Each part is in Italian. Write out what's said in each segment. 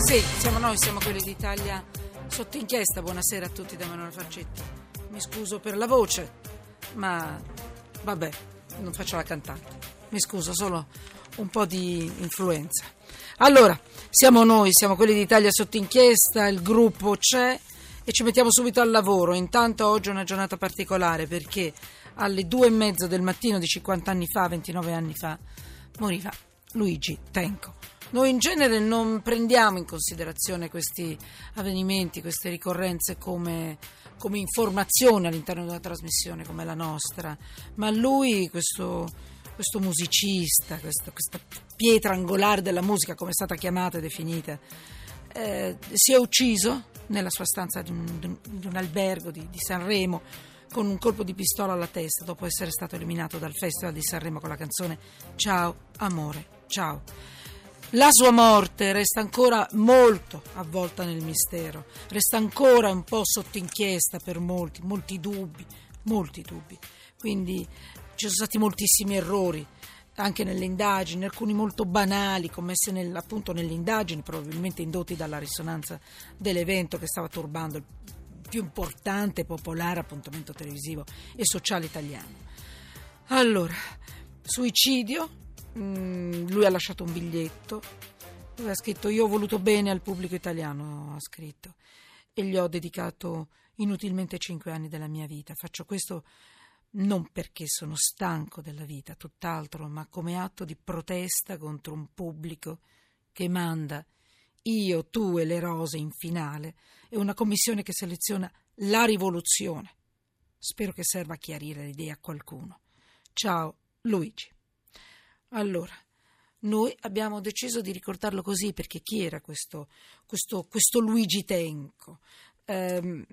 Sì, siamo noi, siamo quelli d'Italia sotto inchiesta. Buonasera a tutti da Manuela Farcetti. Mi scuso per la voce, ma vabbè, non faccio la cantante. Mi scuso, solo un po' di influenza. Allora, siamo noi, siamo quelli d'Italia sotto inchiesta, il gruppo c'è e ci mettiamo subito al lavoro. Intanto oggi è una giornata particolare perché alle due e mezzo del mattino di 50 anni fa, 29 anni fa, moriva Luigi Tenco. Noi in genere non prendiamo in considerazione questi avvenimenti, queste ricorrenze come, come informazione all'interno di una trasmissione come la nostra, ma lui, questo, questo musicista, questo, questa pietra angolare della musica, come è stata chiamata e definita, eh, si è ucciso nella sua stanza di un, di un albergo di, di Sanremo con un colpo di pistola alla testa dopo essere stato eliminato dal Festival di Sanremo con la canzone Ciao amore, ciao. La sua morte resta ancora molto avvolta nel mistero, resta ancora un po' sotto inchiesta per molti, molti dubbi, molti dubbi. Quindi ci sono stati moltissimi errori anche nelle indagini, alcuni molto banali commessi nel, appunto nelle indagini, probabilmente indotti dalla risonanza dell'evento che stava turbando il più importante e popolare appuntamento televisivo e sociale italiano. Allora, suicidio, Mm, lui ha lasciato un biglietto dove ha scritto io ho voluto bene al pubblico italiano, ha scritto, e gli ho dedicato inutilmente cinque anni della mia vita. Faccio questo non perché sono stanco della vita, tutt'altro, ma come atto di protesta contro un pubblico che manda io, tu e le rose in finale e una commissione che seleziona la rivoluzione. Spero che serva a chiarire l'idea a qualcuno. Ciao, Luigi. Allora, noi abbiamo deciso di ricordarlo così perché chi era questo, questo, questo Luigi Tenco? Eh,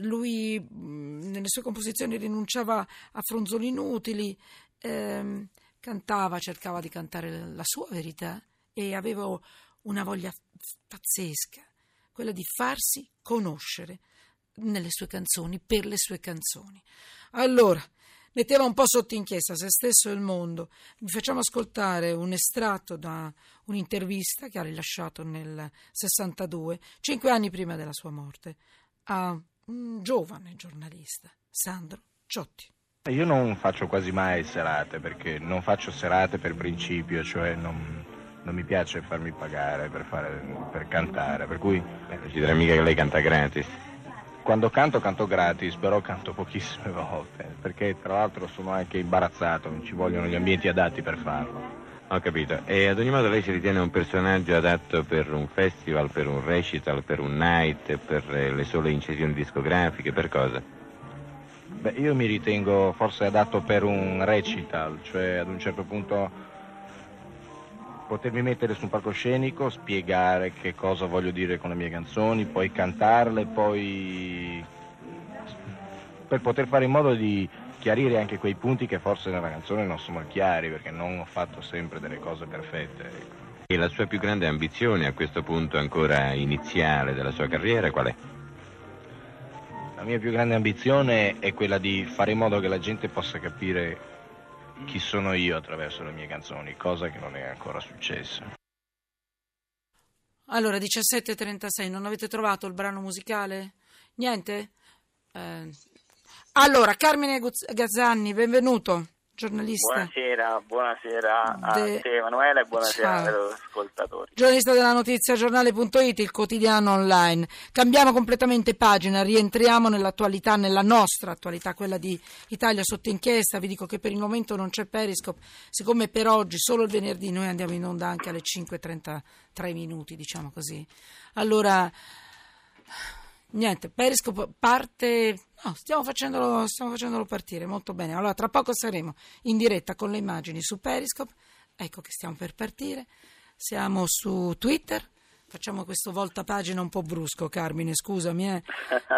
lui nelle sue composizioni rinunciava a fronzoli inutili, eh, cantava, cercava di cantare la sua verità e aveva una voglia pazzesca, quella di farsi conoscere nelle sue canzoni, per le sue canzoni. Allora, metteva un po' sotto inchiesta se stesso e il mondo. Vi facciamo ascoltare un estratto da un'intervista che ha rilasciato nel 62, cinque anni prima della sua morte, a un giovane giornalista, Sandro Ciotti. Io non faccio quasi mai serate perché non faccio serate per principio, cioè non, non mi piace farmi pagare per, fare, per cantare, per cui... Eh, ci direi mica che lei canta gratis. Quando canto canto gratis, però canto pochissime volte, perché tra l'altro sono anche imbarazzato, non ci vogliono gli ambienti adatti per farlo. Ho capito. E ad ogni modo lei si ritiene un personaggio adatto per un festival, per un recital, per un night, per le sole incisioni discografiche, per cosa? Beh, io mi ritengo forse adatto per un recital, cioè ad un certo punto potermi mettere su un palcoscenico, spiegare che cosa voglio dire con le mie canzoni, poi cantarle, poi per poter fare in modo di chiarire anche quei punti che forse nella canzone non sono chiari, perché non ho fatto sempre delle cose perfette. Ecco. E la sua più grande ambizione a questo punto ancora iniziale della sua carriera qual è? La mia più grande ambizione è quella di fare in modo che la gente possa capire chi sono io attraverso le mie canzoni, cosa che non è ancora successa. Allora, 17.36, non avete trovato il brano musicale? Niente? Eh. Allora, Carmine Gazzanni, benvenuto giornalista. Buonasera, buonasera a te Emanuele e buonasera agli ascoltatori. Giornalista della notizia giornale.it, il quotidiano online. Cambiamo completamente pagina, rientriamo nell'attualità, nella nostra attualità, quella di Italia sotto inchiesta. Vi dico che per il momento non c'è Periscope, siccome per oggi, solo il venerdì, noi andiamo in onda anche alle 5.33 minuti, diciamo così. Allora Niente, Periscope parte. No, stiamo facendolo, stiamo facendolo partire molto bene. Allora, tra poco saremo in diretta con le immagini su Periscope. Ecco che stiamo per partire. Siamo su Twitter. Facciamo questo volta pagina un po' brusco, Carmine, scusami. Eh.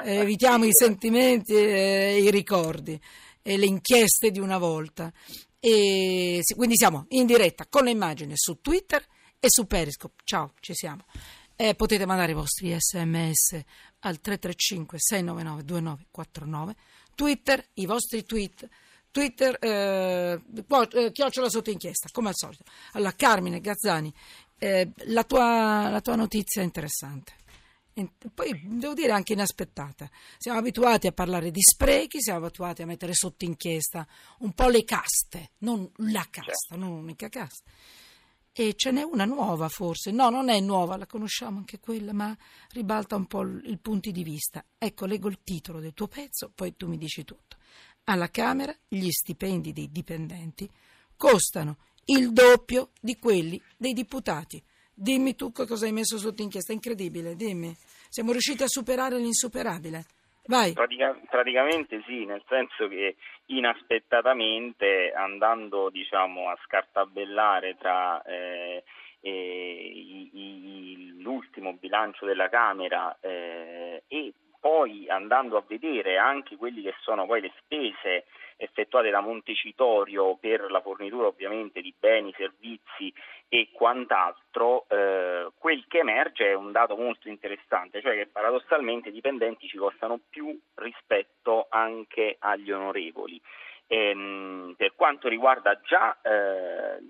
evitiamo i sentimenti e i ricordi e le inchieste di una volta. E quindi siamo in diretta con le immagini su Twitter e su Periscope. Ciao, ci siamo. E potete mandare i vostri sms al 335 699 2949, Twitter, i vostri tweet, Twitter, eh, eh, chiocciola sotto inchiesta, come al solito. Allora, Carmine Gazzani eh, la, tua, la tua notizia è interessante. Poi devo dire anche inaspettata. Siamo abituati a parlare di sprechi, siamo abituati a mettere sotto inchiesta un po' le caste, non la casta, non l'unica casta. E ce n'è una nuova forse. No, non è nuova, la conosciamo anche quella, ma ribalta un po' i punti di vista. Ecco, leggo il titolo del tuo pezzo, poi tu mi dici tutto. Alla Camera gli stipendi dei dipendenti costano il doppio di quelli dei deputati. Dimmi tu cosa hai messo sotto inchiesta, incredibile, dimmi. Siamo riusciti a superare l'insuperabile. Pratica, praticamente sì, nel senso che inaspettatamente andando diciamo, a scartabellare tra eh, eh, i, i, l'ultimo bilancio della Camera eh, e poi andando a vedere anche quelli che sono poi le spese effettuate da Montecitorio per la fornitura ovviamente di beni, servizi e quant'altro, eh, quel che emerge è un dato molto interessante, cioè che paradossalmente i dipendenti ci costano più rispetto anche agli onorevoli. Ehm, per quanto riguarda già eh,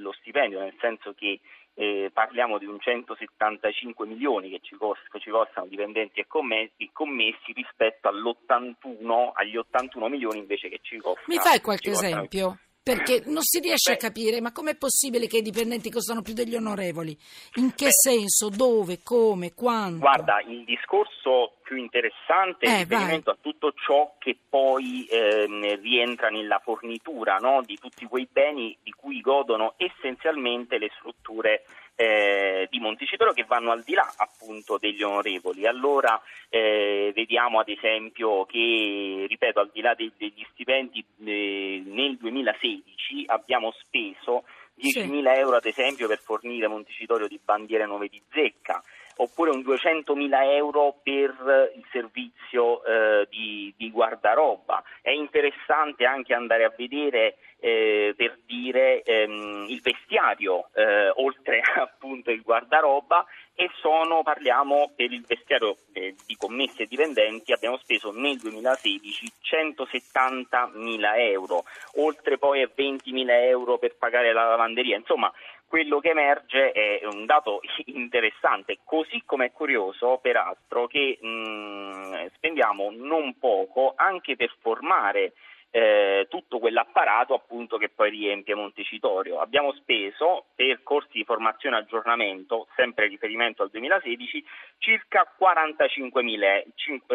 lo stipendio, nel senso che eh, parliamo di un 175 milioni che ci, cost- ci costano dipendenti e commessi, commessi rispetto all'81, agli 81 milioni invece che ci costano. Mi fai qualche esempio? Perché non si riesce Beh, a capire, ma com'è possibile che i dipendenti costano più degli onorevoli? In che Beh, senso? Dove? Come? Quando? Guarda, il discorso più interessante è eh, riferimento a tutto ciò che poi eh, rientra nella fornitura no? di tutti quei beni di cui godono essenzialmente le strutture eh, di Montecitorio che vanno al di là appunto degli onorevoli. Allora eh, vediamo ad esempio che, ripeto, al di là de- degli stipendi eh, nel 2016 abbiamo speso 10.000 sì. euro ad esempio per fornire Montecitorio di bandiere nuove di zecca oppure un 200.000 euro per il servizio eh, di, di, guardaroba. È interessante anche andare a vedere eh, per dire ehm, il vestiario, eh, oltre appunto il guardaroba, e sono, parliamo per il vestiario eh, di commessi e dipendenti, abbiamo speso nel 2016 170.000 euro, oltre poi a 20.000 euro per pagare la lavanderia, insomma quello che emerge è un dato interessante, così come è curioso peraltro che mh, spendiamo non poco anche per formare eh, tutto quell'apparato appunto che poi riempie Montecitorio. Abbiamo speso per corsi di formazione e aggiornamento, sempre riferimento al 2016, circa 45.000,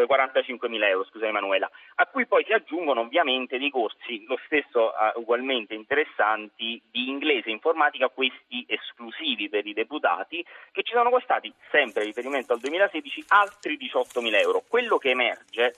45.000 euro, scusa Emanuela, a cui poi si aggiungono ovviamente dei corsi, lo stesso uh, ugualmente interessanti, di inglese e informatica, questi esclusivi per i deputati, che ci sono costati, sempre riferimento al 2016, altri 18.000 euro. Quello che emerge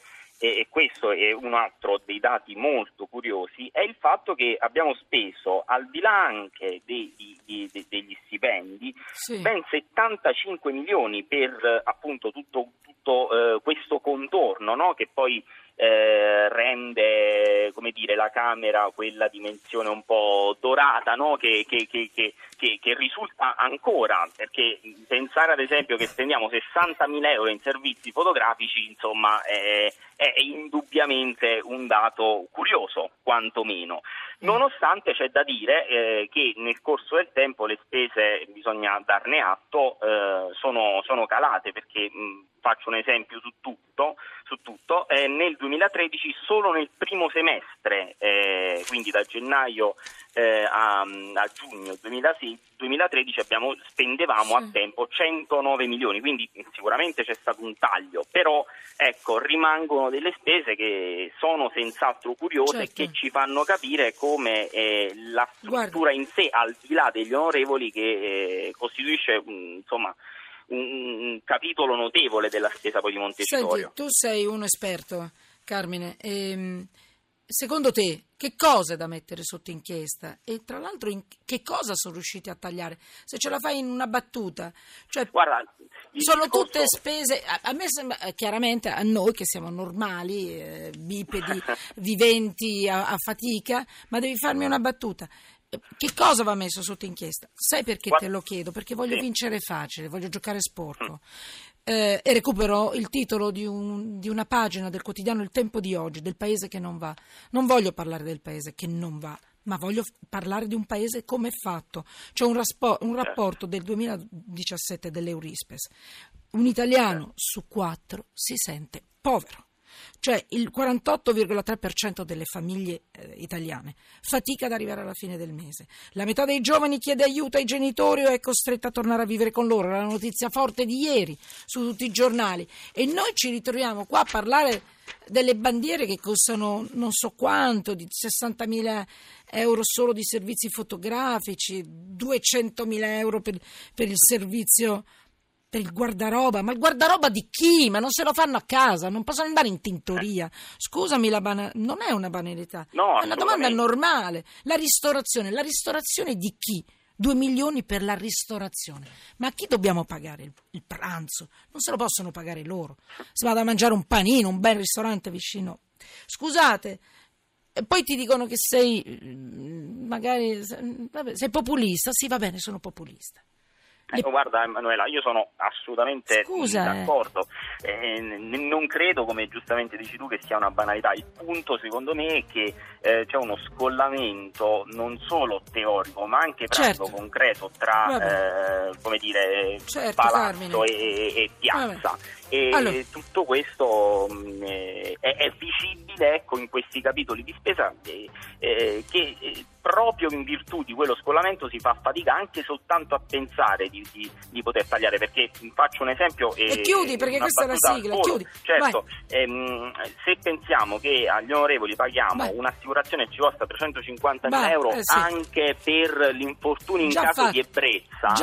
e questo è un altro dei dati molto curiosi, è il fatto che abbiamo speso, al di là anche dei, dei, dei, degli stipendi, sì. ben 75 milioni per appunto tutto, tutto eh, questo contorno no? che poi eh, rende dire, la Camera quella dimensione un po' dorata no? che, che, che, che, risulta ancora, perché pensare ad esempio che spendiamo 60.000 euro in servizi fotografici insomma, è, è indubbiamente un dato curioso, quantomeno. Nonostante c'è da dire eh, che nel corso del tempo le spese, bisogna darne atto, eh, sono, sono, calate perché mh, faccio un esempio su tutto, su tutto eh, nel 2013 solo nel primo semestre, eh, quindi da gennaio eh, a, a, giugno 2006, 2013 abbiamo, spendevamo sì. a tempo 109 milioni, quindi sicuramente c'è stato un taglio, però ecco, rimangono delle spese che sono senz'altro curiose certo. e che ci fanno capire come eh, la struttura Guarda. in sé, al di là degli onorevoli, che eh, costituisce insomma un, capitolo notevole della spesa poi di Montecitorio. Senti, tu sei un esperto, Carmine. Ehm, secondo te che cosa è da mettere sotto inchiesta e tra l'altro in che cosa sono riusciti a tagliare? Se ce la fai in una battuta, cioè Guarda, sono discorso... tutte spese, a, a, me sembra eh, chiaramente a noi che siamo normali, eh, bipedi, viventi a, a fatica, ma devi farmi una battuta. Che cosa va messo sotto inchiesta? Sai perché te lo chiedo? Perché voglio sì. vincere facile, voglio giocare sporco. Mm. Eh, e recupero il titolo di, un, di, una pagina del quotidiano Il Tempo di oggi, del paese che non va. Non voglio parlare del paese che non va, ma voglio parlare di un paese come è fatto. C'è un, raspo- un certo. rapporto del 2017 dell'Eurispes. Un italiano su quattro si sente povero. Cioè il 48,3% delle famiglie eh, italiane fatica ad arrivare alla fine del mese. La metà dei giovani chiede aiuto ai genitori o è costretta a tornare a vivere con loro. La notizia forte di ieri su tutti i giornali. E noi ci ritroviamo qua a parlare delle bandiere che costano non so quanto, di 60.000 euro solo di servizi fotografici, 200.000 euro per, per il servizio per il guardaroba, ma il guardaroba di chi? Ma non se lo fanno a casa, non possono andare in tintoria. Scusami, la bana... non è una banalità, no, è una domanda normale. La ristorazione, la ristorazione di chi? Due milioni per la ristorazione. Ma a chi dobbiamo pagare il, pranzo? Non se lo possono pagare loro. Si vada a mangiare un panino, un bel ristorante vicino. Scusate, e poi ti dicono che sei mm, magari vabbè, sei populista. Sì, va bene, sono populista. Ecco, guarda Emanuela, io sono assolutamente Scusa, d'accordo. Eh. non credo, come giustamente dici tu, che sia una banalità. Il punto, secondo me, è che eh, c'è uno scollamento non solo teorico, ma anche pratico, certo. concreto tra, eh, come dire, certo, palazzo e, e, piazza. Vabbè. E allora. tutto questo mh, mm, è, è, visibile ecco, in questi capitoli di spesa eh, eh che eh, proprio in virtù di quello scollamento si fa fatica anche soltanto a pensare di, di, di poter tagliare. Perché faccio un esempio. E, e chiudi perché questa è la sigla. Chiudi. Certo, ehm, se pensiamo che agli onorevoli paghiamo Vai. un'assicurazione che ci costa 350 mila euro eh sì. anche per l'infortunio in Già caso fatto. di ebbrezza.